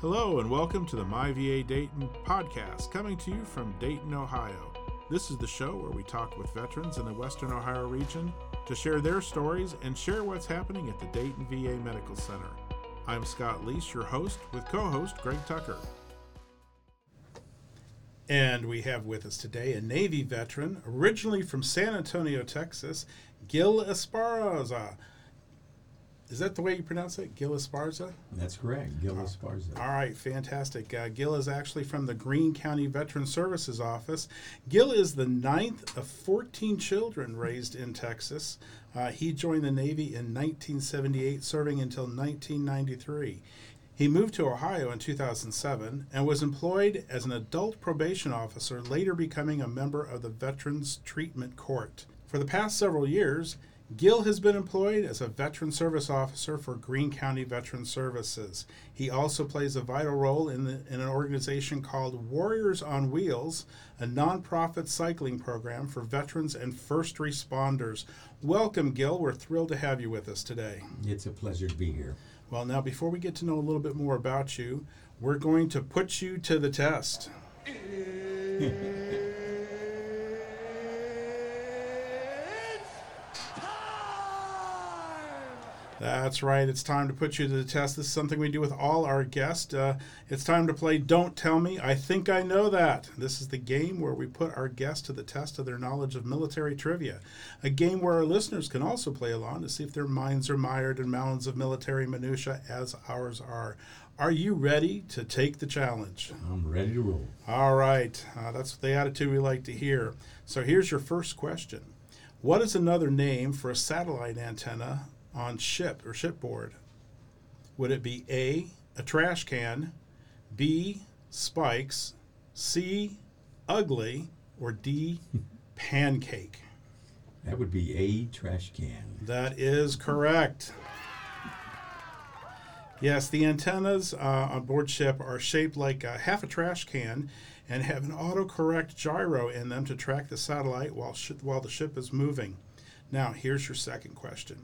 Hello, and welcome to the My VA Dayton podcast, coming to you from Dayton, Ohio. This is the show where we talk with veterans in the Western Ohio region to share their stories and share what's happening at the Dayton VA Medical Center. I'm Scott Leese, your host, with co host Greg Tucker. And we have with us today a Navy veteran, originally from San Antonio, Texas, Gil Esparza. Is that the way you pronounce it? Gil Esparza? That's correct, Gil Esparza. All right, fantastic. Uh, Gil is actually from the Greene County Veteran Services Office. Gil is the ninth of 14 children raised in Texas. Uh, he joined the Navy in 1978, serving until 1993. He moved to Ohio in 2007 and was employed as an adult probation officer, later becoming a member of the Veterans Treatment Court. For the past several years, Gil has been employed as a veteran service officer for Greene County Veteran Services. He also plays a vital role in, the, in an organization called Warriors on Wheels, a nonprofit cycling program for veterans and first responders. Welcome, Gil. We're thrilled to have you with us today. It's a pleasure to be here. Well, now, before we get to know a little bit more about you, we're going to put you to the test. That's right. It's time to put you to the test. This is something we do with all our guests. Uh, it's time to play Don't Tell Me. I think I know that. This is the game where we put our guests to the test of their knowledge of military trivia. A game where our listeners can also play along to see if their minds are mired in mounds of military minutia as ours are. Are you ready to take the challenge? I'm ready to roll. All right. Uh, that's the attitude we like to hear. So here's your first question What is another name for a satellite antenna on ship or shipboard? Would it be A, a trash can, B, spikes, C, ugly, or D, pancake? That would be a trash can. That is correct. Yes, the antennas uh, on board ship are shaped like uh, half a trash can and have an autocorrect gyro in them to track the satellite while, sh- while the ship is moving. Now, here's your second question.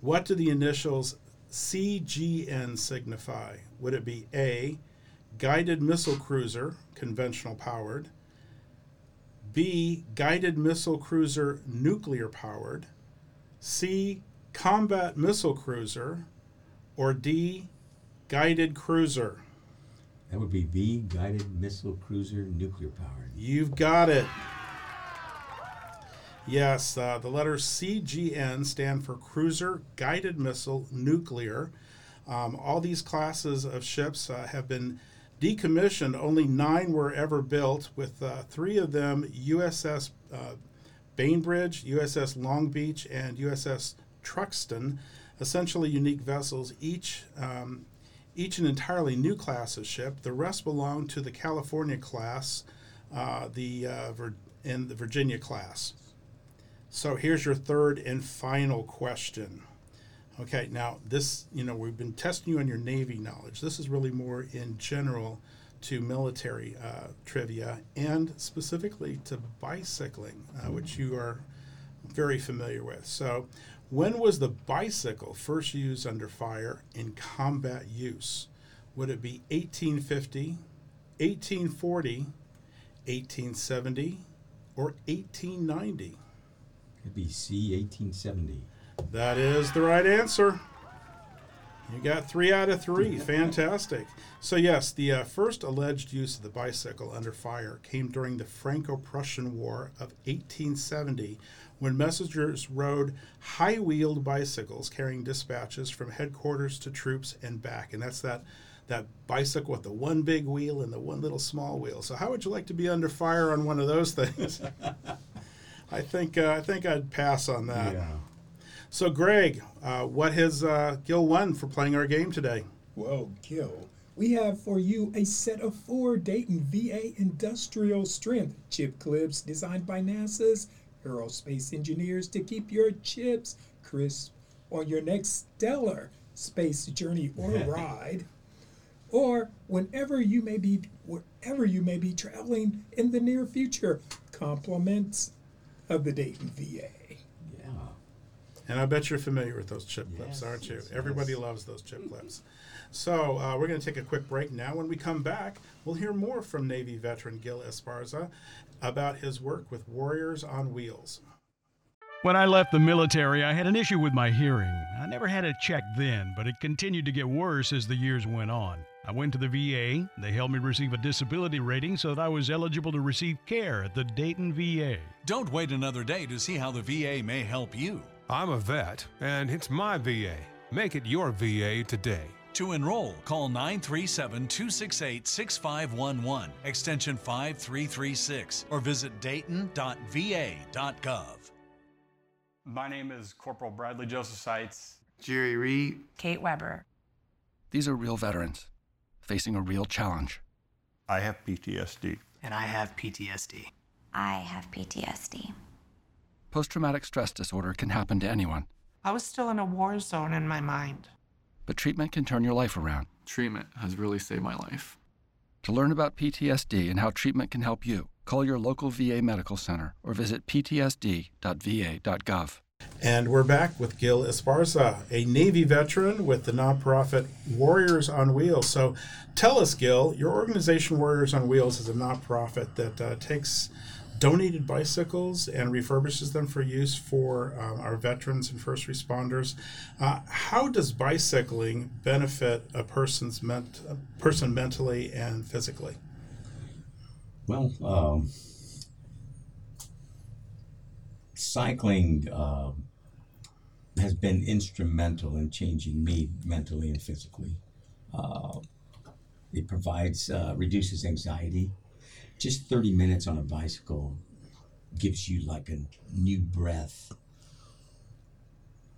What do the initials CGN signify? Would it be A, guided missile cruiser, conventional powered, B, guided missile cruiser, nuclear powered, C, combat missile cruiser, or D, guided cruiser? That would be B, guided missile cruiser, nuclear powered. You've got it. Yes, uh, the letters CGN stand for Cruiser Guided Missile Nuclear. Um, all these classes of ships uh, have been decommissioned. Only nine were ever built, with uh, three of them USS uh, Bainbridge, USS Long Beach, and USS Truxtun, essentially unique vessels, each um, each an entirely new class of ship. The rest belong to the California class, uh, the uh, Vir- and the Virginia class. So here's your third and final question. Okay, now this, you know, we've been testing you on your Navy knowledge. This is really more in general to military uh, trivia and specifically to bicycling, uh, which you are very familiar with. So, when was the bicycle first used under fire in combat use? Would it be 1850, 1840, 1870, or 1890? It'd be C, 1870. That is the right answer. You got three out of three. Fantastic. So, yes, the uh, first alleged use of the bicycle under fire came during the Franco Prussian War of 1870 when messengers rode high wheeled bicycles carrying dispatches from headquarters to troops and back. And that's that. That bicycle with the one big wheel and the one little small wheel. So, how would you like to be under fire on one of those things? I think uh, I think I'd pass on that. Yeah. So, Greg, uh, what has uh, Gil won for playing our game today? Well, Gil. We have for you a set of four Dayton VA industrial strength chip clips designed by NASA's aerospace engineers to keep your chips crisp on your next stellar space journey or ride, or whenever you may be wherever you may be traveling in the near future. Compliments of the Dayton VA. Yeah. And I bet you're familiar with those chip clips, Yes, aren't you? yes, Everybody yes. loves those chip clips. So uh, we're going to take a quick break now. When we come back, we'll hear more from Navy veteran Gil Esparza about his work with Warriors on Wheels. When I left the military, I had an issue with my hearing. I never had it checked then, but it continued to get worse as the years went on. I went to the VA. They helped me receive a disability rating so that I was eligible to receive care at the Dayton VA. Don't wait another day to see how the VA may help you. I'm a vet, and it's my VA. Make it your VA today. To enroll, call 937 268 6511, extension 5336, or visit dayton.va.gov. My name is Corporal Bradley Joseph Seitz. Jerry Reed. Kate Weber. These are real veterans facing a real challenge. I have PTSD. And I have PTSD. I have PTSD. Post traumatic stress disorder can happen to anyone. I was still in a war zone in my mind. But treatment can turn your life around. Treatment has really saved my life. To learn about PTSD and how treatment can help you, call your local VA medical center or visit ptsd.va.gov. And we're back with Gil Esparza, a Navy veteran with the nonprofit Warriors on Wheels. So tell us, Gil, your organization Warriors on Wheels is a nonprofit that uh, takes donated bicycles and refurbishes them for use for um, our veterans and first responders. Uh, how does bicycling benefit a person's ment- person mentally and physically? Well, um, cycling uh, has been instrumental in changing me mentally and physically. Uh, it provides, uh, reduces anxiety. Just 30 minutes on a bicycle gives you like a new breath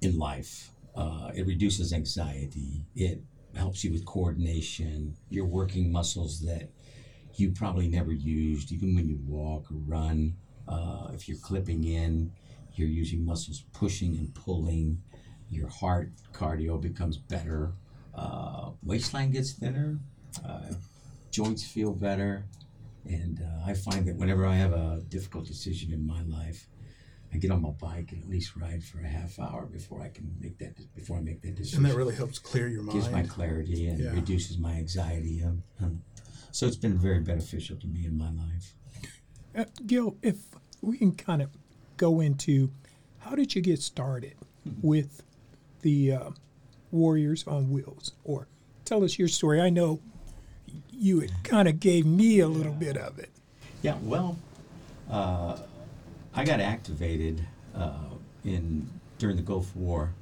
in life. Uh, it reduces anxiety. It helps you with coordination. You're working muscles that you probably never used, even when you walk or run. Uh, if you're clipping in, you're using muscles pushing and pulling. Your heart cardio becomes better. Uh, waistline gets thinner. Uh, joints feel better. And uh, I find that whenever I have a difficult decision in my life, I get on my bike and at least ride for a half hour before I can make that before I make that decision. And that really helps clear your mind. Gives my clarity and Yeah. reduces my anxiety. Um, um, so it's been very beneficial to me in my life. Uh, Gil, if we can kind of go into how did you get started with the uh, Warriors on Wheels? Or tell us your story. I know you had kind of gave me a little bit of it. Yeah, well, uh, I got activated uh, in during the Gulf War,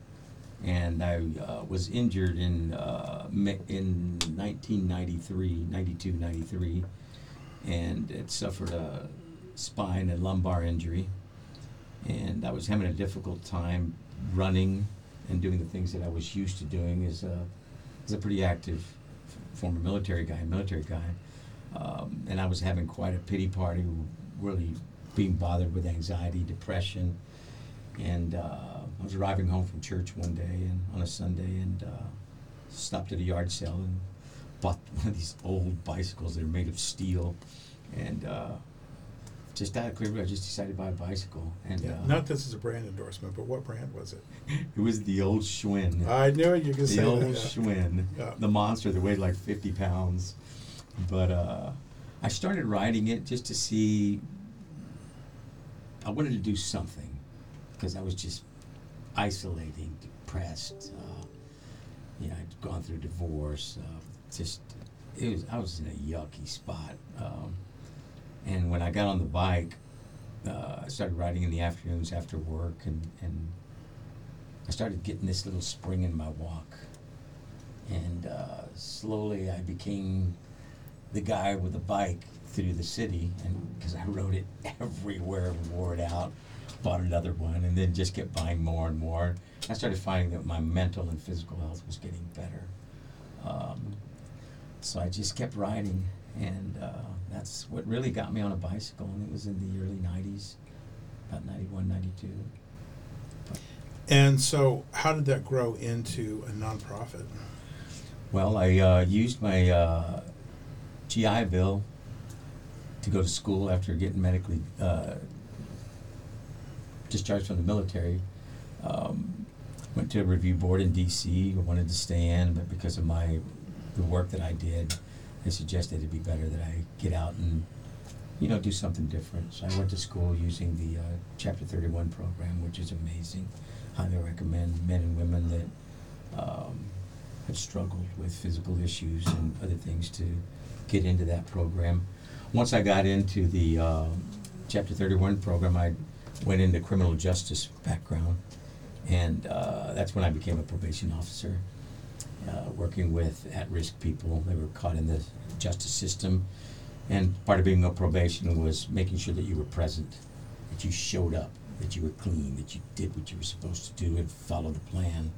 and I uh, was injured in uh, in 1993, 92, 93, and had suffered a spine and lumbar injury, and I was having a difficult time running and doing the things that I was used to doing as a as a pretty active former military guy, military guy. Um, and I was having quite a pity party, really being bothered with anxiety, depression. And uh, I was arriving home from church one day and on a Sunday and uh, stopped at a yard sale and bought one of these old bicycles that are made of steel. And uh, just out of clear, I just decided to buy a bicycle. And Yeah, uh, not this is a brand endorsement, but what brand was it? it was the old Schwinn. I knew it. You could the say the old that. yeah. Schwinn, Yeah. the monster that weighed like 50 pounds. But uh, I started riding it just to see. I wanted to do something because I was just isolating, depressed. Uh, you know, I'd gone through divorce. Uh, just it was. I was in a yucky spot. Um, and when I got on the bike, uh, I started riding in the afternoons after work, and, and I started getting this little spring in my walk. And uh, slowly I became the guy with the bike through the city, and because I rode it everywhere wore it out, bought another one, and then just kept buying more and more. I started finding that my mental and physical health was getting better. Um, so I just kept riding, and uh, that's what really got me on a bicycle, and it was in the early 90s, about 91, 92. And so, how did that grow into a nonprofit? Well, I uh, used my uh, GI Bill to go to school after getting medically uh, discharged from the military. Um, went to a review board in D.C. I wanted to stay in, but because of my the work that I did, they suggested it'd be better that I get out and, you know, do something different. So I went to school using the uh, Chapter 31 program, which is amazing. Highly recommend men and women that um, have struggled with physical issues and other things to get into that program. Once I got into the uh, Chapter 31 program, I went into criminal justice background, and uh, that's when I became a probation officer, uh, working with at-risk people. They were caught in the justice system, and part of being a probation was making sure that you were present, that you showed up, that you were clean, that you did what you were supposed to do and follow the plan.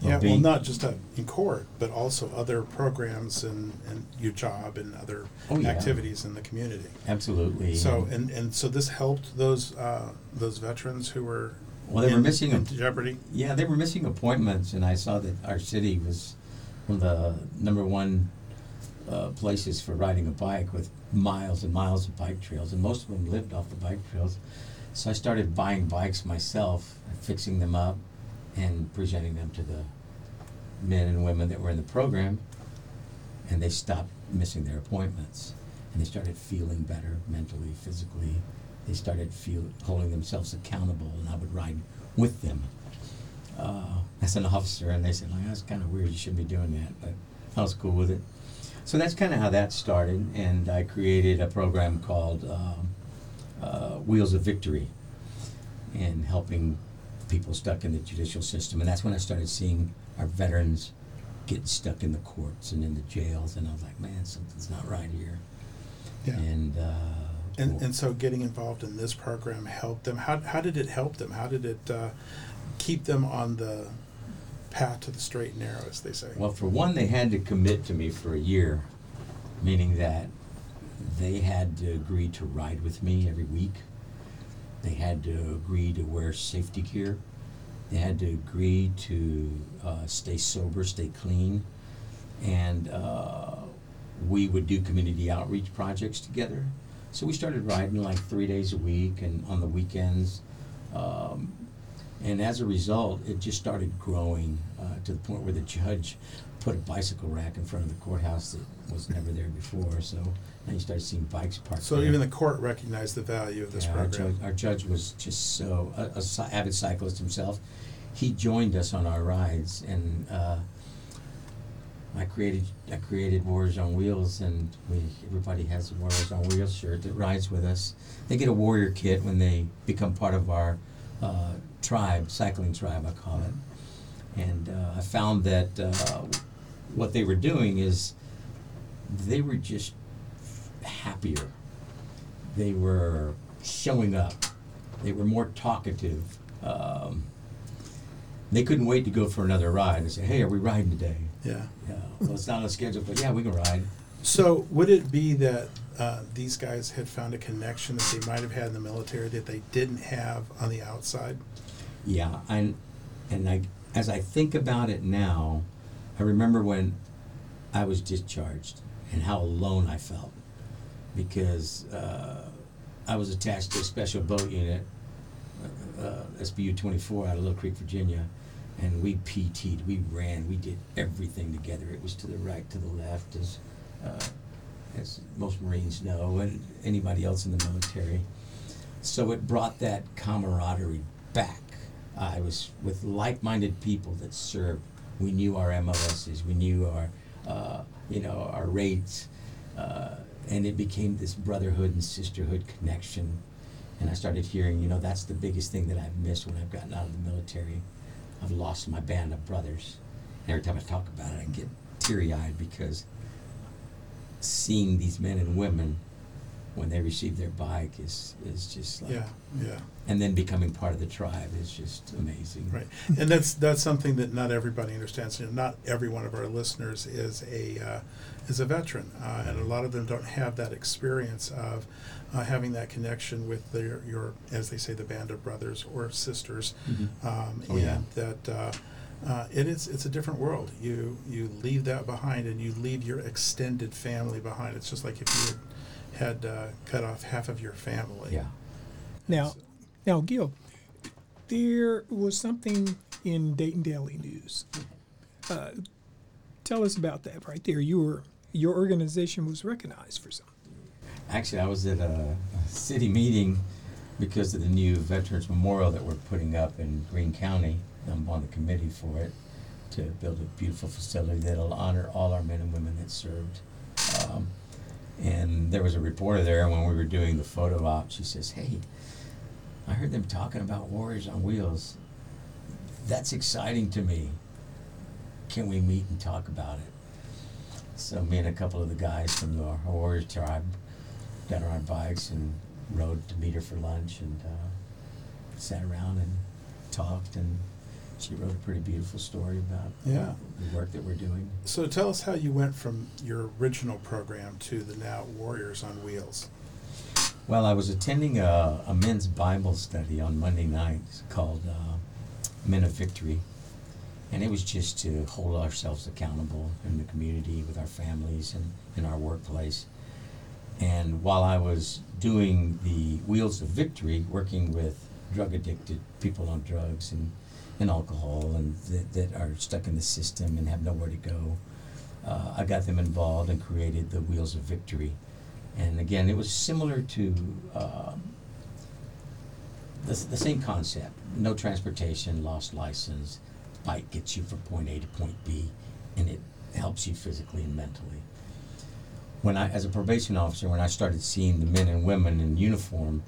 Yeah, well, being- not just uh, in court, but also other programs and, and your job and other Oh, yeah. activities in the community. Absolutely. So and, and so this helped those uh, those veterans who were Well, they were in- missing a- jeopardy. Yeah, they were missing appointments, and I saw that our city was one of the number one uh, places for riding a bike with miles and miles of bike trails, and most of them lived off the bike trails. So I started buying bikes myself, fixing them up, and presenting them to the men and women that were in the program, and they stopped missing their appointments, and they started feeling better mentally, physically. They started feel holding themselves accountable, and I would ride with them uh, as an officer, and they said, like, that's kind of weird. You shouldn't be doing that, but I was cool with it. So that's kind of how that started, and I created a program called um, uh, Wheels of Victory, and helping people stuck in the judicial system, and that's when I started seeing our veterans get stuck in the courts and in the jails, and I was like, man, something's not right here. Yeah. And uh, And, and so getting involved in this program helped them. How, how did it help them? How did it uh, keep them on the path to the straight and narrow, as they say? Well, for one, they had to commit to me for a year, meaning that they had to agree to ride with me every week. They had to agree to wear safety gear. They had to agree to uh, stay sober, stay clean, and uh, we would do community outreach projects together. So we started riding like three days a week and on the weekends. Um, and as a result, it just started growing uh, to the point where the judge put a bicycle rack in front of the courthouse that was never there before. So now you start seeing bikes parked So there. even the court recognized the value of this Yeah, our program. judge, our judge was just so a, a avid cyclist himself. He joined us on our rides, and uh, I created I created Warriors on Wheels, and we everybody has a Warriors on Wheels shirt that rides with us. They get a warrior kit when they become part of our uh, tribe, cycling tribe, I call it. And uh, I found that uh, what they were doing is they were just happier they were showing up. They were more talkative. Um, they couldn't wait to go for another ride and say, "Hey, are we riding today?" Yeah. Yeah. Well, it's not on schedule, but yeah, we can ride. So would it be that uh, these guys had found a connection that they might have had in the military that they didn't have on the outside? Yeah, and and I, as I think about it now, I remember when I was discharged and how alone I felt because uh, I was attached to a special boat unit, uh, uh, SBU 24 out of Little Creek, Virginia, and we PT'd, we ran, we did everything together. It was to the right, to the left, as uh, as most Marines know, and anybody else in the military. So it brought that camaraderie back. I was with like-minded people that served. We knew our MOSs, we knew our, uh, you know, our rates, uh, and it became this brotherhood and sisterhood connection. And I started hearing, you know, that's the biggest thing that I've missed when I've gotten out of the military. I've lost my band of brothers. And every time I talk about it, I get teary-eyed because seeing these men and women when they receive their bike is is just like Yeah, yeah. and then becoming part of the tribe is just amazing Right, and that's that's something that not everybody understands. You know, not every one of our listeners is a uh, is a veteran, uh, and a lot of them don't have that experience of uh, having that connection with their your as they say the band of brothers or sisters, Mhm. um, Oh, and yeah. that. Uh, uh, it is it's a different world. You you leave that behind, and you leave your extended family behind. It's just like if you had, had uh, cut off half of your family. yeah Now, now, Gil, there was something in Dayton Daily News. Uh, tell us about that right there. You were your organization was recognized for something. Actually, I was at a, city meeting because of the new Veterans Memorial that we're putting up in Greene County. I'm on the committee for it to build a beautiful facility that'll honor all our men and women that served. Um, and there was a reporter there and when we were doing the photo op. She says, "Hey, I heard them talking about Warriors on Wheels. That's exciting to me. Can we meet and talk about it?" So me and a couple of the guys from the Warriors tribe got on our bikes and rode to meet her for lunch and uh, sat around and talked and she wrote a pretty beautiful story about Yeah. the work that we're doing. So tell us how you went from your original program to the now Warriors on Wheels. Well, I was attending a, a men's Bible study on Monday nights called uh, Men of Victory. And it was just to hold ourselves accountable in the community with our families and in our workplace. And while I was doing the Wheels of Victory, working with drug addicted people on drugs and, and alcohol and that, that are stuck in the system and have nowhere to go, uh, I got them involved and created the Wheels of Victory. And again, it was similar to um, the, the same concept no transportation, lost license, bike gets you from point A to point B, and it helps you physically and mentally. When I, as a probation officer, when I started seeing the men and women in uniform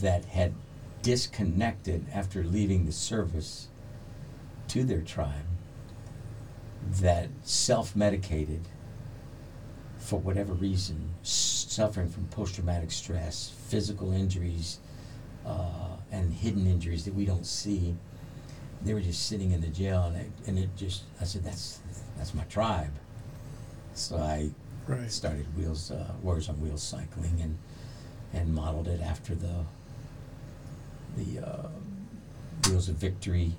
that had disconnected after leaving the service to their tribe, that self medicated for whatever reason, suffering from post traumatic stress, physical injuries, uh, and hidden injuries that we don't see. They were just sitting in the jail, and it, and it just, I said, that's, that's my tribe. So I Right. started Wheels, uh, Warriors on Wheels cycling and, and modeled it after the, the uh, Wheels of Victory,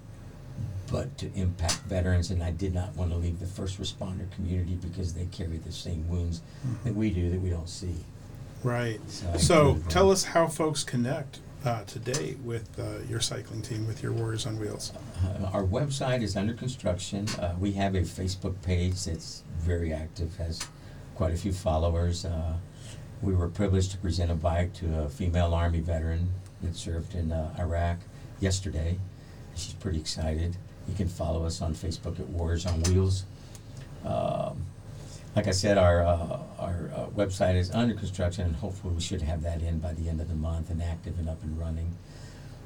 but to impact veterans. And I did not want to leave the first responder community because they carry the same wounds that we do that we don't see. Right. So So tell us how folks connect uh, today with uh, your cycling team, with your Warriors on Wheels. Uh, our website is under construction. Uh, we have a Facebook page that's very active, has quite a few followers. Uh, we were privileged to present a bike to a female Army veteran that served in uh, Iraq yesterday. She's pretty excited. You can follow us on Facebook at Warriors on Wheels. Um, like I said, our uh, our uh, website is under construction, and hopefully we should have that in by the end of the month and active and up and running.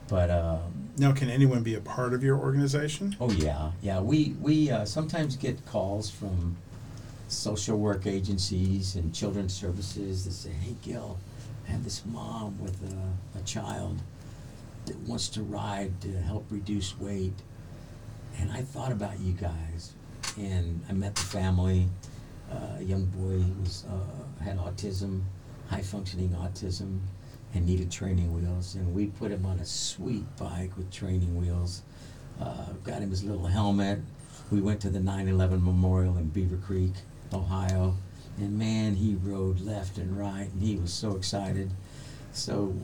But um, Now, can anyone be a part of your organization? Oh yeah, yeah. We we uh, sometimes get calls from social work agencies and children's services that say, "Hey, Gil, I have this mom with a, a child that wants to ride to help reduce weight, and I thought about you guys, and I met the family. Uh, a young boy who was uh, had autism, high functioning autism, and needed training wheels, and we put him on a sweet bike with training wheels." uh, got him his little helmet. We went to the 9/11 Memorial in Beavercreek, Ohio, and man, he rode left and right, and he was so excited. So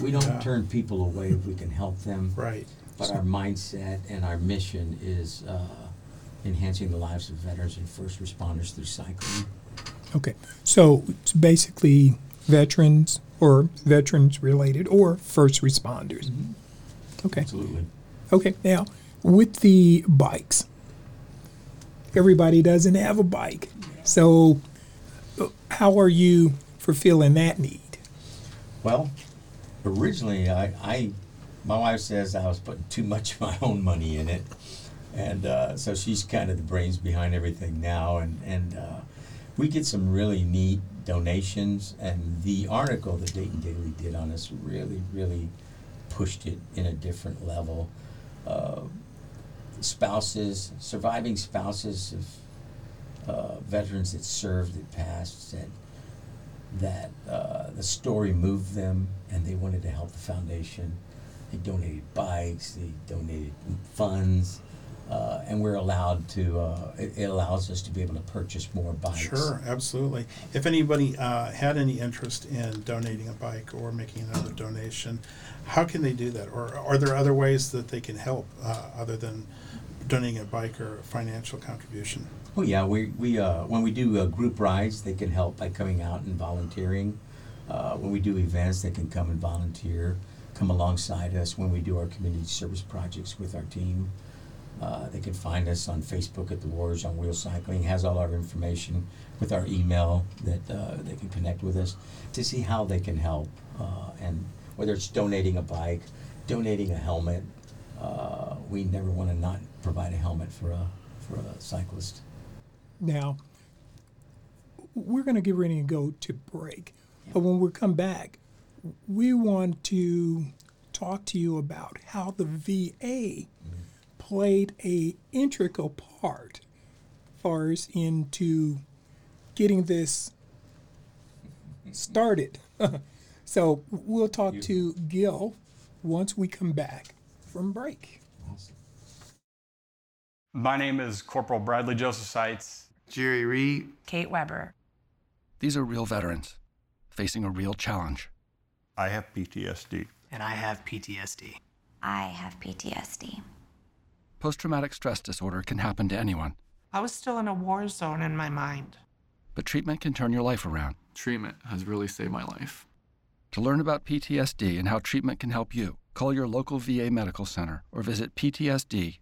we, we don't Yeah. turn people away if we can help them. Right. But our mindset and our mission is uh, enhancing the lives of veterans and first responders through cycling. Okay, so it's basically veterans or veterans related or first responders. Mm-hmm. Okay. Absolutely. Okay, now with the bikes, everybody doesn't have a bike. So, how are you fulfilling that need? Well, originally, I, I, my wife says I was putting too much of my own money in it, and uh, so she's kind of the brains behind everything now. And and uh, we get some really neat donations, and the article that Dayton Daily did on us really, really pushed it in a different level. Uh, spouses, surviving spouses of uh, veterans that served, that passed, said that uh, the story moved them and they wanted to help the foundation. They donated bikes, they donated funds, uh, and we're allowed to, uh, it, it allows us to be able to purchase more bikes. Sure, absolutely. If anybody uh, had any interest in donating a bike or making another donation, how can they do that? Or are there other ways that they can help uh, other than donating a bike or a financial contribution? Oh yeah, we we uh, when we do uh, group rides, they can help by coming out and volunteering. Uh, when we do events, they can come and volunteer, come alongside us. When we do our community service projects with our team, uh, they can find us on Facebook at the Warriors on Wheel Cycling. Has all our information with our email that uh, they can connect with us to see how they can help, uh, and whether it's donating a bike, donating a helmet. Uh, we never want to not provide a helmet for a for a cyclist. Now, we're going to get ready to go to break. But when we come back, we want to talk to you about how the VA played a integral part for us into getting this started. so we'll talk to Gil once we come back from break. My name is Corporal Bradley Joseph Seitz. Jerry Reed. Kate Weber. These are real veterans facing a real challenge. I have PTSD. And I have PTSD. I have PTSD. Post traumatic stress disorder can happen to anyone, I was still in a war zone in my mind. but treatment can turn your life around. Treatment has really saved my life. To learn about PTSD and how treatment can help you, call your local VA medical center or visit ptsd.va.gov.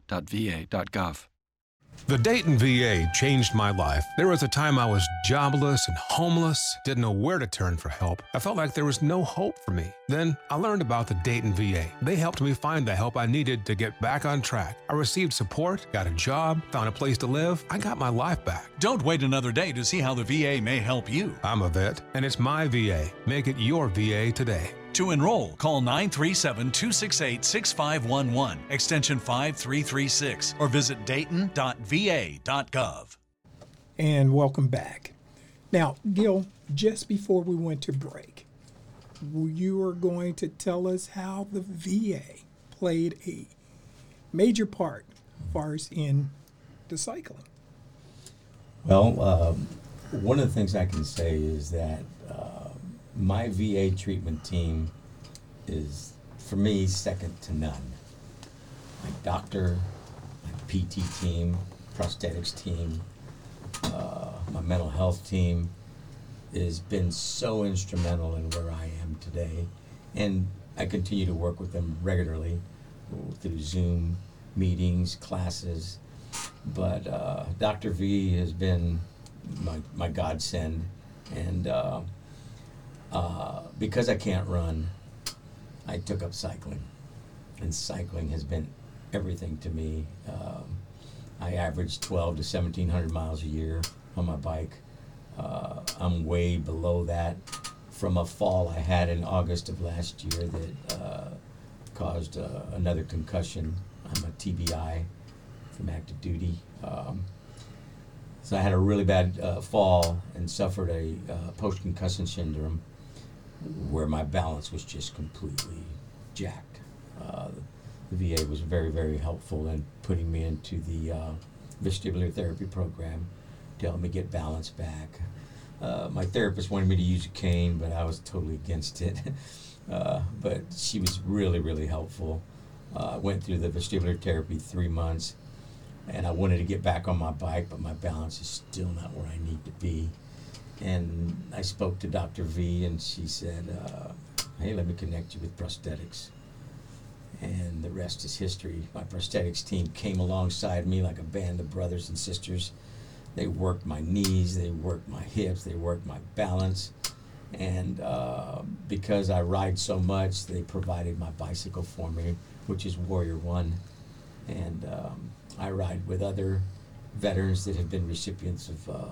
The Dayton VA changed my life. There was a time I was jobless and homeless, didn't know where to turn for help. I felt like there was no hope for me. Then I learned about the Dayton VA. They helped me find the help I needed to get back on track. I received support, got a job, found a place to live. I got my life back. Don't wait another day to see how the VA may help you. I'm a vet, and it's my VA. Make it your VA today. To enroll, call 937 268 6511, extension 5336, or visit dayton.va.gov. And welcome back. Now, Gil, just before we went to break, you are going to tell us how the VA played a major part for us in the cycling. Well, um, one of the things I can say is that uh, my VA treatment team is, for me, second to none. My doctor, my PT team, prosthetics team, uh, my mental health team has been so instrumental in where I am today. And I continue to work with them regularly through Zoom meetings, classes. But uh, Dr. V has been my, my godsend. And uh, uh, because I can't run, I took up cycling. And cycling has been everything to me. Um, I average 12 to 1700 miles a year on my bike. Uh, I'm way below that from a fall I had in August of last year that uh, caused uh, another concussion. I'm a TBI from active duty. Um, so I had a really bad uh, fall and suffered a uh, post-concussion syndrome where my balance was just completely jacked. Uh, the VA was very, very helpful in putting me into the uh, vestibular therapy program to help me get balance back. Uh, my therapist wanted me to use a cane, but I was totally against it. Uh, but she was really, really helpful. Uh, I went through the vestibular therapy three months, and I wanted to get back on my bike, but my balance is still not where I need to be. And I spoke to Dr. V, and she said, uh, "Hey, let me connect you with prosthetics." And the rest is history. My prosthetics team came alongside me like a band of brothers and sisters. They worked my knees, they worked my hips, they worked my balance. And uh, because I ride so much, they provided my bicycle for me, which is Warrior One. And um, I ride with other veterans that have been recipients of uh,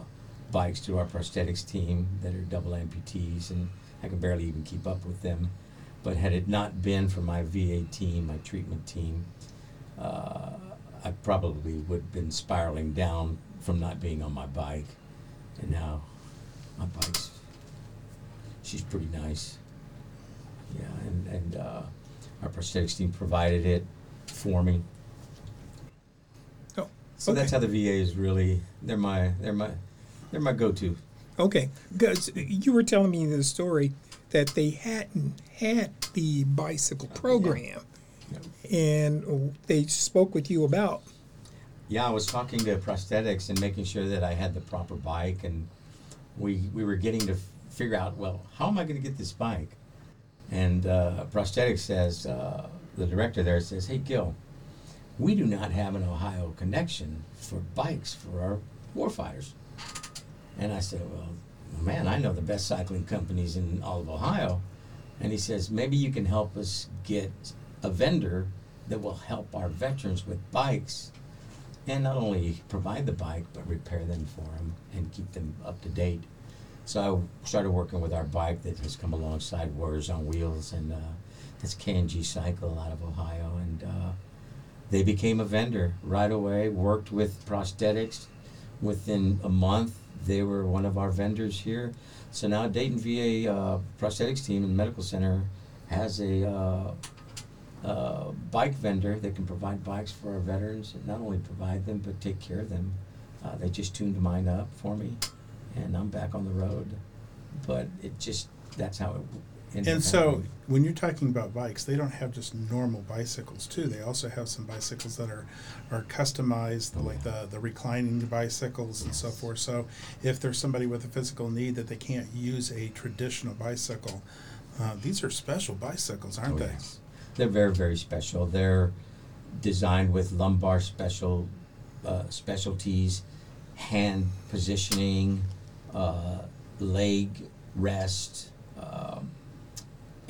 bikes to our prosthetics team that are double amputees, and I can barely even keep up with them. But had it not been for my VA team, my treatment team, uh, I probably would have been spiraling down from not being on my bike. And now my bike's, she's pretty nice. Yeah, and, and uh, our prosthetics team provided it for me. Oh, So that's how the VA is really, they're my, they're my, they're my go-to. Okay, because you were telling me the story that they hadn't had the bicycle program, and they spoke with you about. yeah, I was talking to prosthetics and making sure that I had the proper bike, and we we were getting to f- figure out, well, how am I going to get this bike? And uh, prosthetics says, uh, the director there says, hey Gil, we do not have an Ohio connection for bikes for our warfighters. And I said, well, man, I know the best cycling companies in all of Ohio. And he says, maybe you can help us get a vendor that will help our veterans with bikes and not only provide the bike, but repair them for them and keep them up to date. So I started working with our bike that has come alongside Warriors on Wheels, and uh, that's K&G Cycle out of Ohio. And uh, they became a vendor right away, worked with prosthetics. Within a month, they were one of our vendors here. So now Dayton VA uh, prosthetics team and medical center has a uh, uh, bike vendor that can provide bikes for our veterans. And not only provide them, but take care of them. Uh, they just tuned mine up for me, and I'm back on the road. But it just that's how it. And so, when you're talking about bikes, they don't have just normal bicycles too. They also have some bicycles that are, are customized, the, like the, the reclining bicycles and so forth. So, if there's somebody with a physical need that they can't use a traditional bicycle, uh, these are special bicycles, aren't Oh, they? yes. They're very, very special. They're designed with lumbar special uh, specialties, hand positioning, uh, leg rest. Um,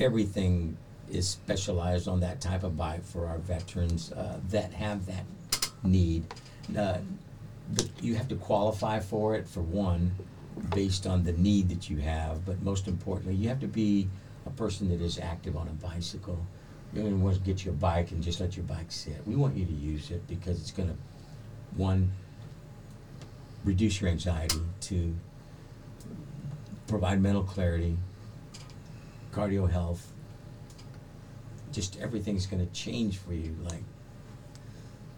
everything is specialized on that type of bike for our veterans uh, that have that need. Uh, but you have to qualify for it for one, based on the need that you have. But most importantly, you have to be a person that is active on a bicycle. You don't want to get your bike and just let your bike sit. We want you to use it because it's going to, one, reduce your anxiety, two, provide mental clarity, cardio health. Just everything's going to change for you. Like,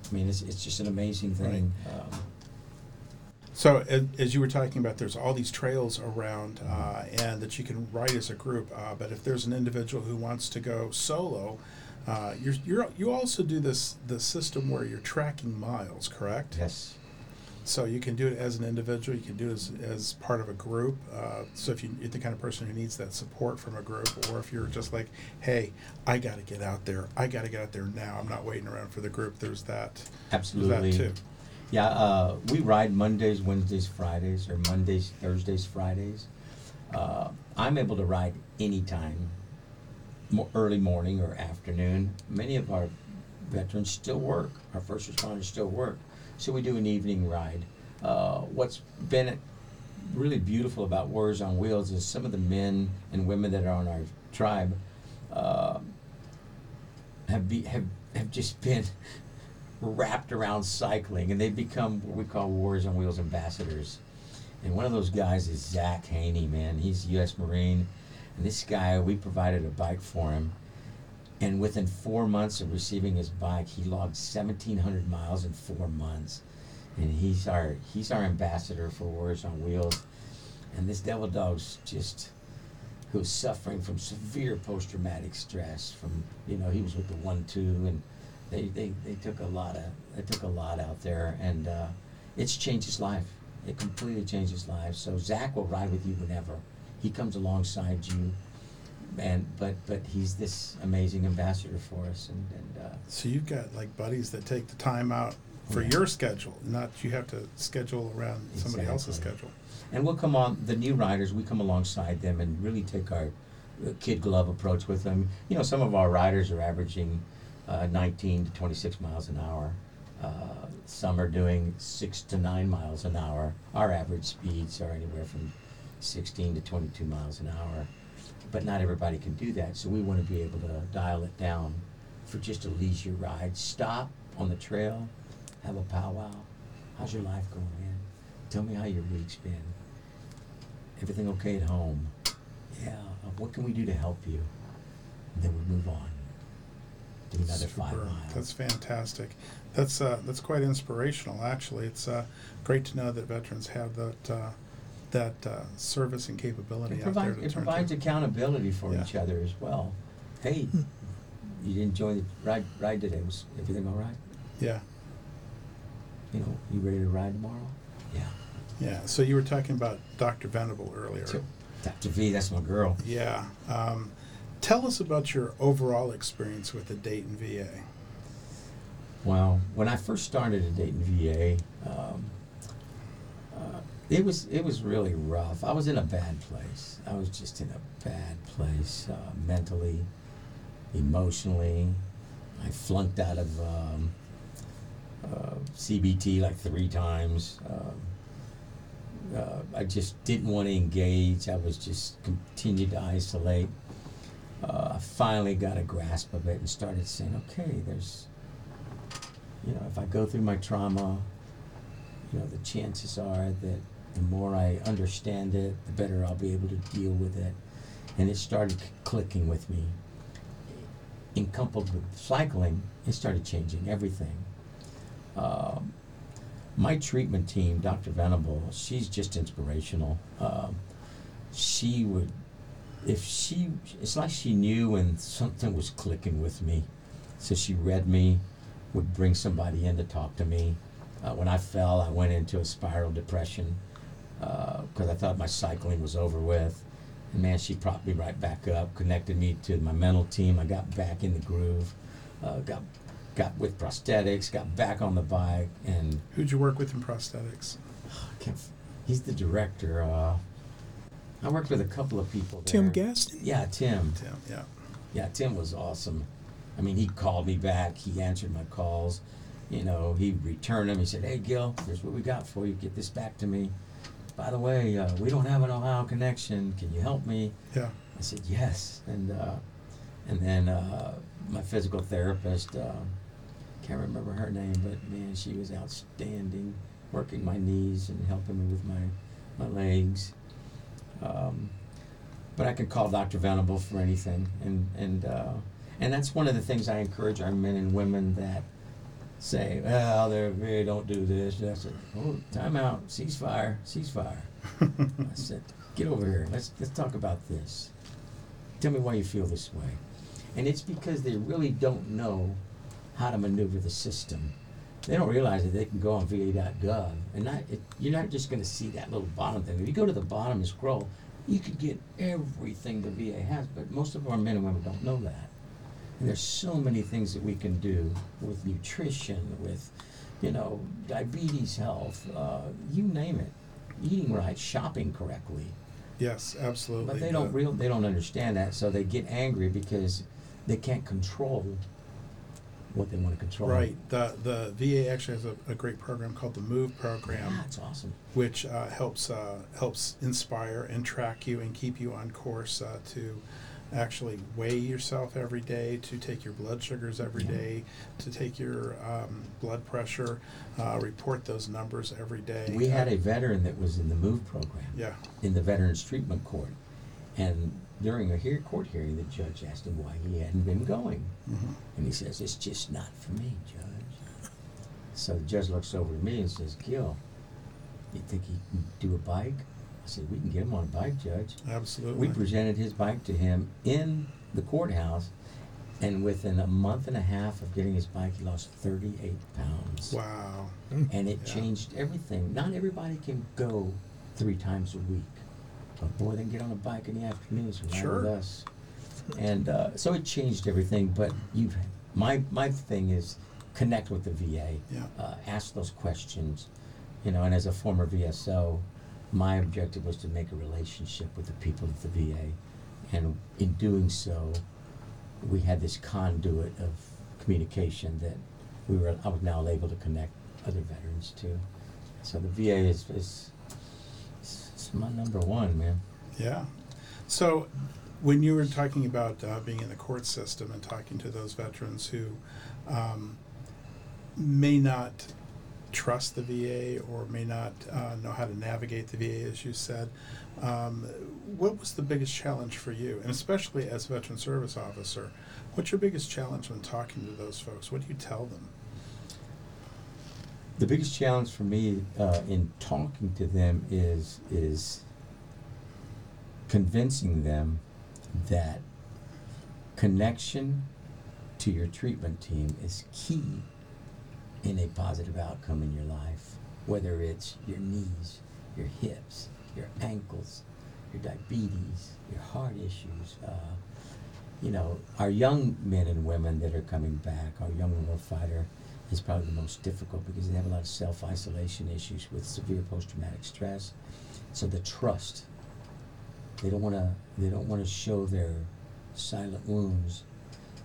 I mean, it's, it's just an amazing thing. Um, So, as, as you were talking about, there's all these trails around, uh, and that you can ride as a group. Uh, but if there's an individual who wants to go solo, uh, you're, you're you also do this the system where you're tracking miles, correct? yes. So you can do it as an individual. You can do it as, as part of a group. Uh, so if you, you're the kind of person who needs that support from a group, or if you're just like, hey, I got to get out there. I got to get out there now. I'm not waiting around for the group. There's that. Absolutely. There's that too. Yeah, uh, we ride Mondays, Wednesdays, Fridays, or Mondays, Thursdays, Fridays. Uh, I'm able to ride anytime, mo- early morning or afternoon. Many of our veterans still work. Our first responders still work, so we do an evening ride. Uh, what's been really beautiful about Warriors on Wheels is some of the men and women that are on our tribe uh, have be have have just been wrapped around cycling, and they've become what we call Warriors on Wheels ambassadors. And one of those guys is Zach Haney, man. He's a U.S. Marine, and this guy, we provided a bike for him, and within four months of receiving his bike, he logged 1,700 miles in four months, and he's our he's our ambassador for Warriors on Wheels. And this devil dog's just who's suffering from severe post-traumatic stress from you know he was with the one two and they, they, they took a lot of they took a lot out there. And uh, it's changed his life. It completely changed his life. So zach will ride with you whenever. He comes alongside you and but but he's this amazing ambassador for us and, and uh, So you've got like buddies that take the time out for Yeah. your schedule, not you have to schedule around somebody else's schedule. And we'll come on, the new riders, we come alongside them and really take our uh, kid glove approach with them. You know, some of our riders are averaging uh, 19 to 26 miles an hour. Uh, some are doing 6 to 9 miles an hour. Our average speeds are anywhere from 16 to 22 miles an hour. But not everybody can do that, so we want to be able to dial it down for just a leisure ride. Stop on the trail, have a powwow. How's your life going, man? Tell me how your week's been. Everything okay at home? Yeah. What can we do to help you? And then we move on. Do another five miles. That's fantastic. That's uh, that's quite inspirational. Actually, it's uh, great to know that veterans have that uh, that uh, service and capability It out there provides, to it turn provides to. accountability for Yeah. each other as well. Hey, you didn't enjoy the ride, ride today. Was everything all right? Yeah. you know, you ready to ride tomorrow? Yeah. Yeah. So you were talking about Dr. Venable earlier. So, Dr. V, that's my girl. Yeah. Um, tell us about your overall experience with the Dayton VA. Well, when I first started at Dayton VA, um, it was it was really rough. I was in a bad place. I was just in a bad place uh, mentally, emotionally. I flunked out of um, uh, CBT like three times. Um, uh, I just didn't want to engage. I was just continued to isolate. Uh, I finally got a grasp of it and started saying, okay, there's you know, if I go through my trauma, you know, the chances are that the more I understand it, the better I'll be able to deal with it. And it started clicking with me. In coupled with cycling, it started changing everything. Um, my treatment team, Dr. Venable, she's just inspirational. Um, she would, if she, it's like she knew when something was clicking with me. So she read me, would bring somebody in to talk to me. Uh, when I fell, I went into a spiral depression because I thought my cycling was over with. And man, she propped me right back up, connected me to my mental team. I got back in the groove, uh, got got with prosthetics, got back on the bike, and Who'd you work with in prosthetics? I can't he's the director. Uh, I worked with a couple of people. There. Tim there. Gaston? Yeah, Tim. Tim, yeah. Yeah, Tim was awesome. I mean, he called me back. He answered my calls. You know, he returned them. He said, "Hey, Gil, here's what we got for you. Get this back to me. By the way, uh, we don't have an Ohio connection. Can you help me?" Yeah. I said, "Yes." And uh, and then uh, my physical therapist, uh, can't remember her name, but man, she was outstanding, working my knees and helping me with my my legs. Um, but I can call Dr. Venable for anything, and and uh, and that's one of the things I encourage our men and women that say, "Well, they really don't do this." I said, "Oh, time out, ceasefire, ceasefire." I said, "Get over here. Let's let's talk about this. Tell me why you feel this way." And it's because they really don't know how to maneuver the system. They don't realize that they can go on VA.gov and not it, you're not just going to see that little bottom thing. If you go to the bottom and scroll, you could get everything the VA has, but most of our men and women don't know that. There's so many things that we can do with nutrition, with, you know, diabetes health, uh, you name it, eating right, shopping correctly. Yes, absolutely. But they don't real they don't understand that, so they get angry because they can't control what they want to control. Right. The the VA actually has a, a great program called the Move program. Yeah, it's awesome. Which uh, helps uh, helps inspire and track you and keep you on course uh, to actually weigh yourself every day, to take your blood sugars every day, to take your um, blood pressure, uh, report those numbers every day. We had a veteran that was in the MOVE program. Yeah. In the Veterans Treatment Court. And during a hear, court hearing, the judge asked him why he hadn't been going. Mhm. And he says, It's just not for me, Judge. So the judge looks over at me and says, Gil, you think he can do a bike? I said, We can get him on a bike, Judge. Absolutely. We presented his bike to him in the courthouse. And within a month and a half of getting his bike, he lost 38 pounds. Wow. And it Yeah. changed everything. Not everybody can go three times a week. But boy, they can get on a bike in the afternoons and ride Sure. with us. And uh, so it changed everything. But you've, my, my thing is connect with the VA. Yeah. Uh, ask those questions. You know, and as a former VSO, my objective was to make a relationship with the people of the VA. And in doing so, we had this conduit of communication that we were I was now able to connect other veterans to. So the VA is is, is, is my number one, man. Yeah. So, when you were talking about uh, being in the court system and talking to those veterans who um, may not trust the VA or may not uh, know how to navigate the VA, as you said, um, what was the biggest challenge for you? And especially as a veteran service officer, what's your biggest challenge when talking to those folks? What do you tell them? The biggest challenge for me uh, in talking to them is is convincing them that connection to your treatment team is key in a positive outcome in your life, whether it's your knees, your hips, your ankles, your diabetes, your heart issues. Uh, you know, our young men and women that are coming back, our young warfighter, is probably the most difficult because they have a lot of self isolation issues with severe post traumatic stress. So the trust, they don't want to they don't want to show their silent wounds.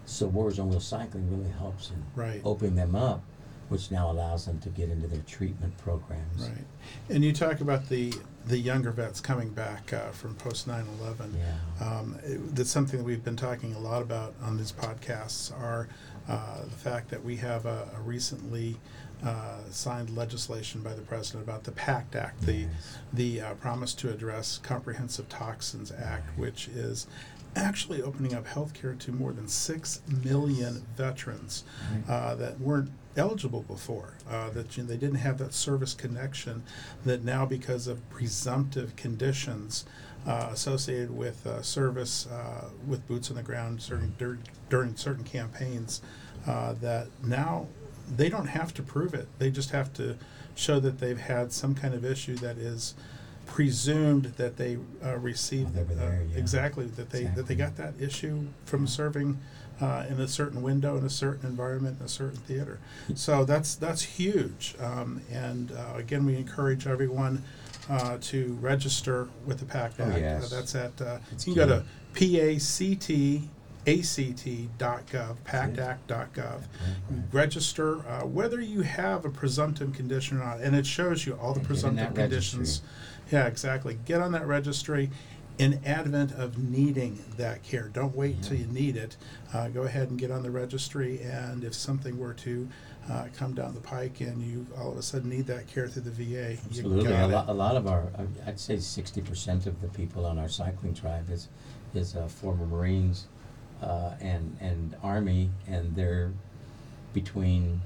So Warriors on Wheels cycling really helps in Right. opening them up, which now allows them to get into their treatment programs. Right. And you talk about the the younger vets coming back uh, from post 9 11. Yeah. Um, it- that's something that we've been talking a lot about on these podcasts are uh, the fact that we have a, a recently uh, signed legislation by the president about the PACT Act, the Yes. the uh, Promise to Address Comprehensive Toxins Act, Right. which is actually opening up health care to more than six million veterans Right. uh, that weren't eligible before. Uh, that you know, they didn't have that service connection. That now, because of presumptive conditions uh, associated with uh, service uh, with boots on the ground certain, dur- during certain campaigns, uh, that now they don't have to prove it. They just have to show that they've had some kind of issue that is presumed that they uh, received Oh, they were uh, there, yeah. exactly that they that they got that issue from serving uh, in a certain window in a certain environment in a certain theater. So that's that's huge. Um, and uh, again, we encourage everyone uh, to register with the PACT Act. Oh, yes. Uh, that's at uh, you can go to key. pacact.gov, pactact.gov. Register uh, whether you have a presumptive condition or not, and it shows you all the And get in that presumptive conditions. Yeah, exactly. Get on that registry. In advent of needing that care, don't wait till you need it. Uh, go ahead and get on the registry, and if something were to uh, come down the pike and you all of a sudden need that care through the VA, Absolutely. you A, lo- it. a lot of our, I'd say 60% of the people on our cycling tribe is, is uh, former Marines uh, and, and Army, and they're between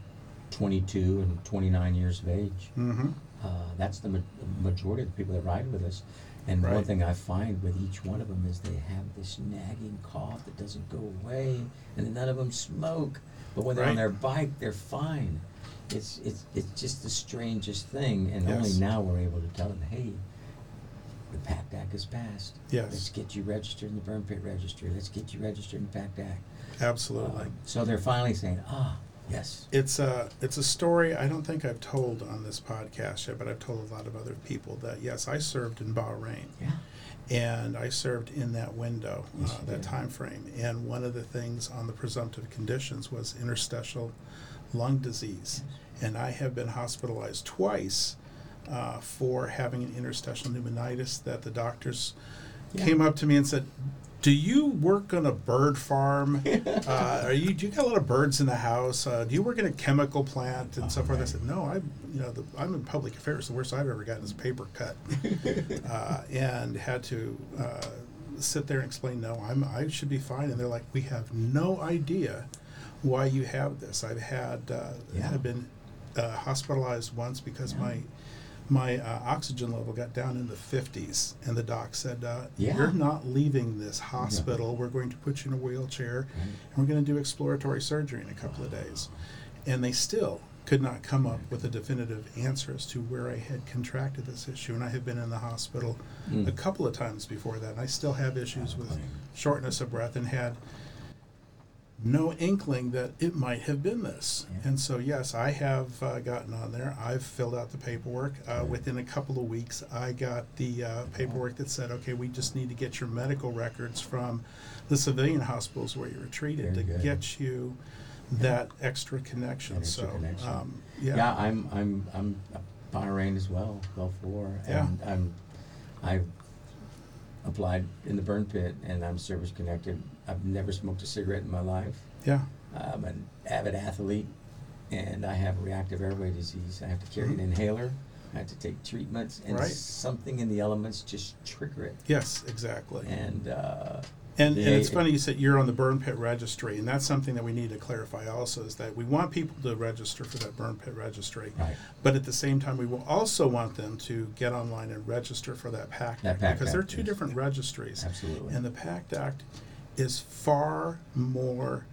22 and 29 years of age. Mm-hmm. Uh, that's the ma- majority of the people that ride with us. And one Right. thing I find with each one of them is they have this nagging cough that doesn't go away, and then none of them smoke. But when they're on Right. their bike, they're fine. It's it's it's just the strangest thing, and only Yes. now we're able to tell them, hey, the PACT Act has passed. Yes. Let's get you registered in the Burn Pit Registry. Let's get you registered in the PACT Act. Absolutely. Um, so they're finally saying, ah, yes. It's a it's a story I don't think I've told on this podcast yet, but I've told a lot of other people that yes, I served in Bahrain. Yeah. and I served in that window, Yes, uh, that did. time frame. And one of the things on the presumptive conditions was interstitial lung disease, and I have been hospitalized twice uh, for having an interstitial pneumonitis. That the doctors Yeah. came up to me and said. Do you work on a bird farm? uh, are you? Do you got a lot of birds in the house? Uh, do you work in a chemical plant and so Oh, forth? I said, no. I, you know, the, I'm in public affairs. The worst I've ever gotten is a paper cut uh, and had to uh, sit there and explain, no, I'm, I should be fine. And they're like, we have no idea why you have this. I've had, uh, Yeah. have been uh, hospitalized once because Yeah. my my uh, oxygen level got down in the 50s, and the doc said, uh, Yeah. "You're not leaving this hospital. We're going to put you in a wheelchair, Right. and we're going to do exploratory surgery in a couple of days." And they still could not come up with a definitive answer as to where I had contracted this issue. And I have been in the hospital Mm. a couple of times before that. And I still have issues with shortness of breath and had no inkling that it might have been this. Yeah. And so, yes, I have uh, gotten on there. I've filled out the paperwork. Uh, Right. Within a couple of weeks, I got the uh, paperwork that said, okay, we just need to get your medical records from the civilian hospitals where you were treated Very to good. get you that extra connection. That extra so, connection. Um, Yeah, yeah. I'm I'm I'm a Bahrain as well, Gulf War, Yeah. and I'm I've applied in the burn pit, and I'm service connected. I've never smoked a cigarette in my life. yeah. I'm an avid athlete, and I have reactive airway disease. I have to carry Mhm. an inhaler. I have to take treatments, and Right. something in the elements just trigger it. Yes, exactly. And uh, And, They- and it's funny you said you're on the burn pit registry, and that's something that we need to clarify also is that we want people to register for that burn pit registry, right, but at the same time we will also want them to get online and register for that PACT That Act PACT because they're two yes. different registries, absolutely. and the PACT Act is far more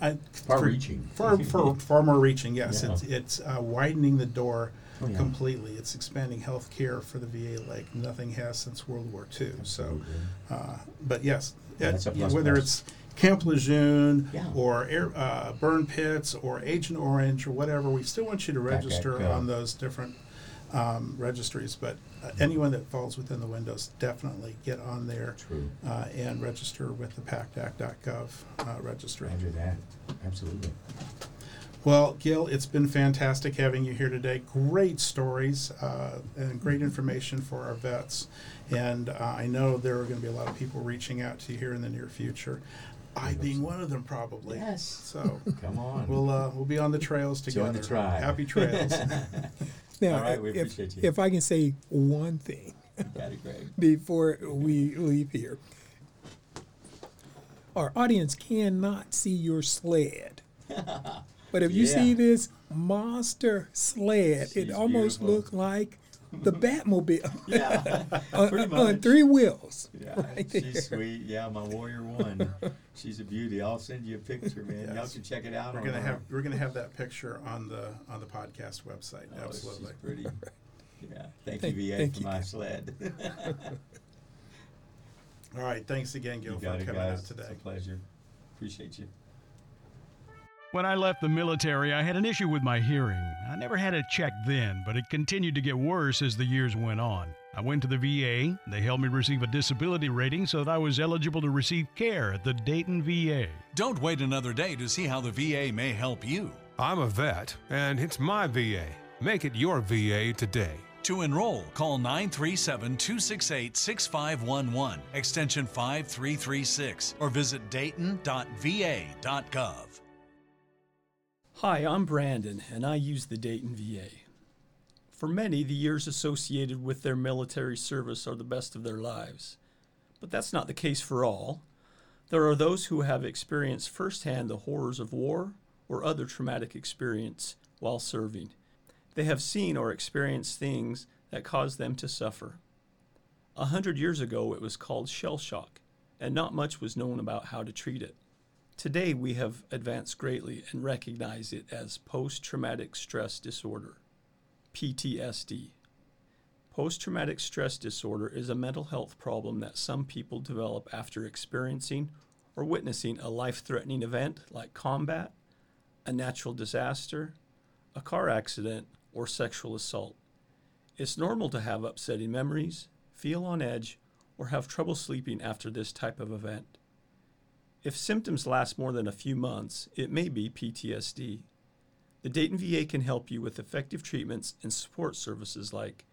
I, Far reaching. Far, far, far more reaching, yes. Yeah. It's, it's uh, widening the door Oh, yeah. completely. It's expanding health care for the VA like nothing has since World War II. So, uh, but yes, it- plus whether plus. it's Camp Lejeune Yeah. or air, uh, Burn Pits or Agent Orange or whatever, we still want you to register on those different um, registries. But uh, anyone that falls within the windows, definitely get on there True. uh, and register with the PACTAC.gov uh, registry. Roger that. Absolutely. Well, Gil, it's been fantastic having you here today. Great stories uh, and great information for our vets. And uh, I know there are going to be a lot of people reaching out to you here in the near future. I being one of them, probably. Yes. So Come on. we'll uh, we'll be on the trails together. Join the tribe. Happy trails. Now, All right, we if, appreciate you. if I can say one thing it, before we leave here, our audience cannot see your sled. But if you Yeah. see this monster sled, it almost beautiful. looked like the Batmobile Yeah, on, pretty on three wheels. Yeah, right she's there. sweet. Yeah, my warrior one. She's a beauty. I'll send you a picture, man. Y'all can check it out. we're gonna our- have uh, we're gonna have that picture on the on the podcast website. Oh, Absolutely. She's pretty. Yeah. Thank, Thank- you, VA, thank for you. my sled. All right. Thanks again, Gil, for coming guys. out today. It's a pleasure. Appreciate you. When I left the military, I had an issue with my hearing. I never had it checked then, but it continued to get worse as the years went on. I went to the VA. They helped me receive a disability rating so that I was eligible to receive care at the Dayton VA. Don't wait another day to see how the VA may help you. I'm a vet, and it's my VA. Make it your VA today. To enroll, call 937 268 6511, extension 5336, or visit dayton.va.gov. Hi, I'm Brandon, and I use the Dayton VA. For many, the years associated with their military service are the best of their lives. But that's not the case for all. There are those who have experienced firsthand the horrors of war or other traumatic experience while serving. They have seen or experienced things that cause them to suffer. A hundred years ago, it was called shell shock, and not much was known about how to treat it. Today, we have advanced greatly and recognize it as post traumatic stress disorder, PTSD. Post traumatic stress disorder is a mental health problem that some people develop after experiencing or witnessing a life threatening event like combat, a natural disaster, a car accident, or sexual assault. It's normal to have upsetting memories, feel on edge, or have trouble sleeping after this type of event. If symptoms last more than a few months, it may be PTSD. The Dayton VA can help you with effective treatments and support services like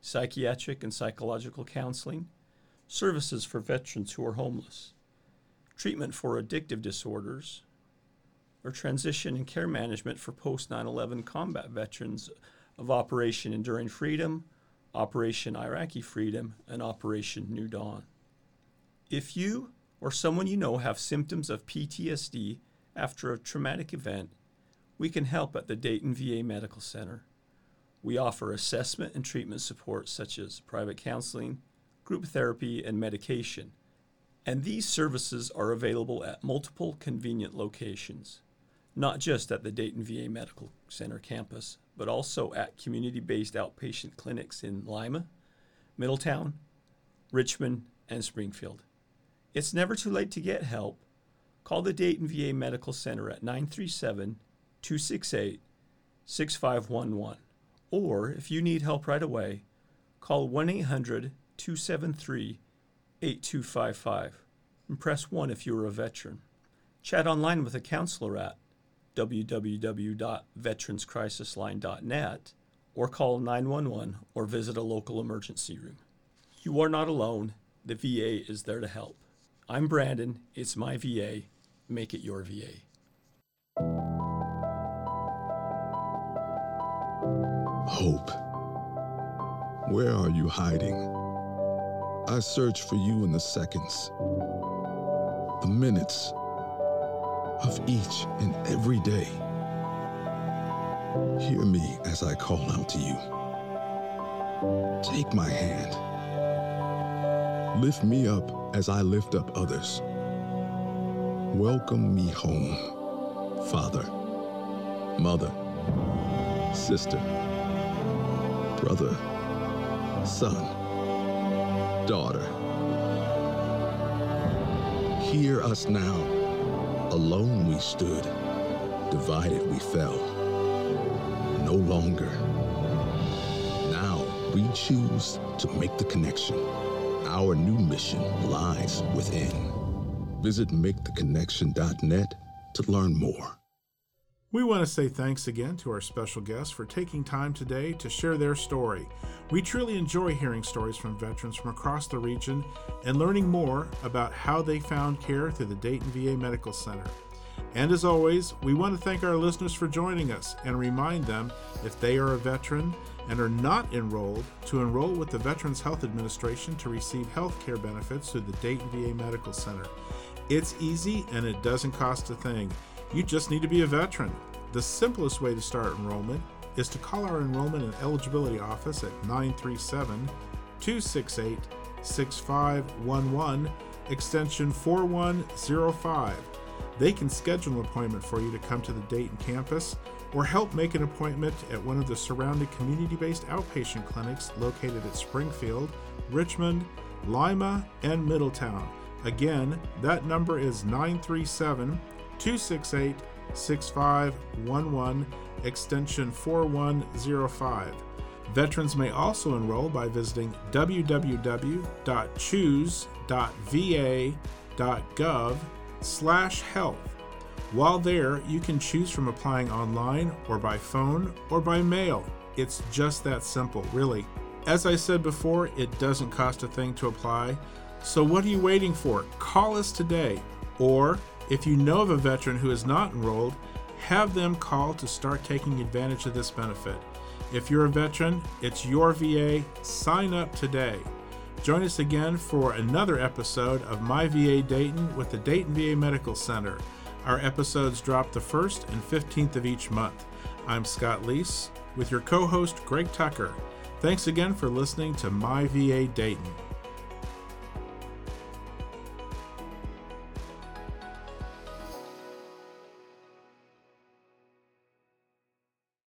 psychiatric and psychological counseling, services for veterans who are homeless, treatment for addictive disorders, or transition and care management for post 9 11 combat veterans of Operation Enduring Freedom, Operation Iraqi Freedom, and Operation New Dawn. If you or someone you know have symptoms of PTSD after a traumatic event, we can help at the Dayton VA Medical Center. We offer assessment and treatment support such as private counseling, group therapy, and medication. And these services are available at multiple convenient locations, not just at the Dayton VA Medical Center campus, but also at community based outpatient clinics in Lima, Middletown, Richmond, and Springfield. It's never too late to get help. Call the Dayton VA Medical Center at 937 268 6511. Or if you need help right away, call 1 800 273 8255 and press 1 if you're a veteran. Chat online with a counselor at www.veteranscrisisline.net or call 911 or visit a local emergency room. You are not alone. The VA is there to help. I'm Brandon. It's my VA. Make it your VA. Hope. Where are you hiding? I search for you in the seconds, the minutes of each and every day. Hear me as I call out to you. Take my hand. Lift me up as I lift up others. Welcome me home. father, mother, sister, brother, son, daughter. Hear us now. Alone we stood, divided we fell. No longer. Now we choose to make the connection. Our new mission lies within. Visit maketheconnection.net to learn more. We want to say thanks again to our special guests for taking time today to share their story. We truly enjoy hearing stories from veterans from across the region and learning more about how they found care through the Dayton VA Medical Center. And as always, we want to thank our listeners for joining us and remind them if they are a veteran and are not enrolled to enroll with the Veterans Health Administration to receive health care benefits through the Dayton VA Medical Center. It's easy and it doesn't cost a thing. You just need to be a veteran. The simplest way to start enrollment is to call our enrollment and eligibility office at 937 268 6511, extension 4105. They can schedule an appointment for you to come to the Dayton campus or help make an appointment at one of the surrounding community based outpatient clinics located at Springfield, Richmond, Lima, and Middletown. Again, that number is 937 268 6511, extension 4105. Veterans may also enroll by visiting www.choose.va.gov slash health. While there, you can choose from applying online or by phone or by mail. It's just that simple, really. As I said before, it doesn't cost a thing to apply. So what are you waiting for? Call us today. Or if you know of a veteran who is not enrolled, have them call to start taking advantage of this benefit. If you're a veteran, it's your VA. Sign up today. Join us again for another episode of My VA Dayton with the Dayton VA Medical Center. Our episodes drop the 1st and 15th of each month. I'm Scott Leese with your co host Greg Tucker. Thanks again for listening to My VA Dayton.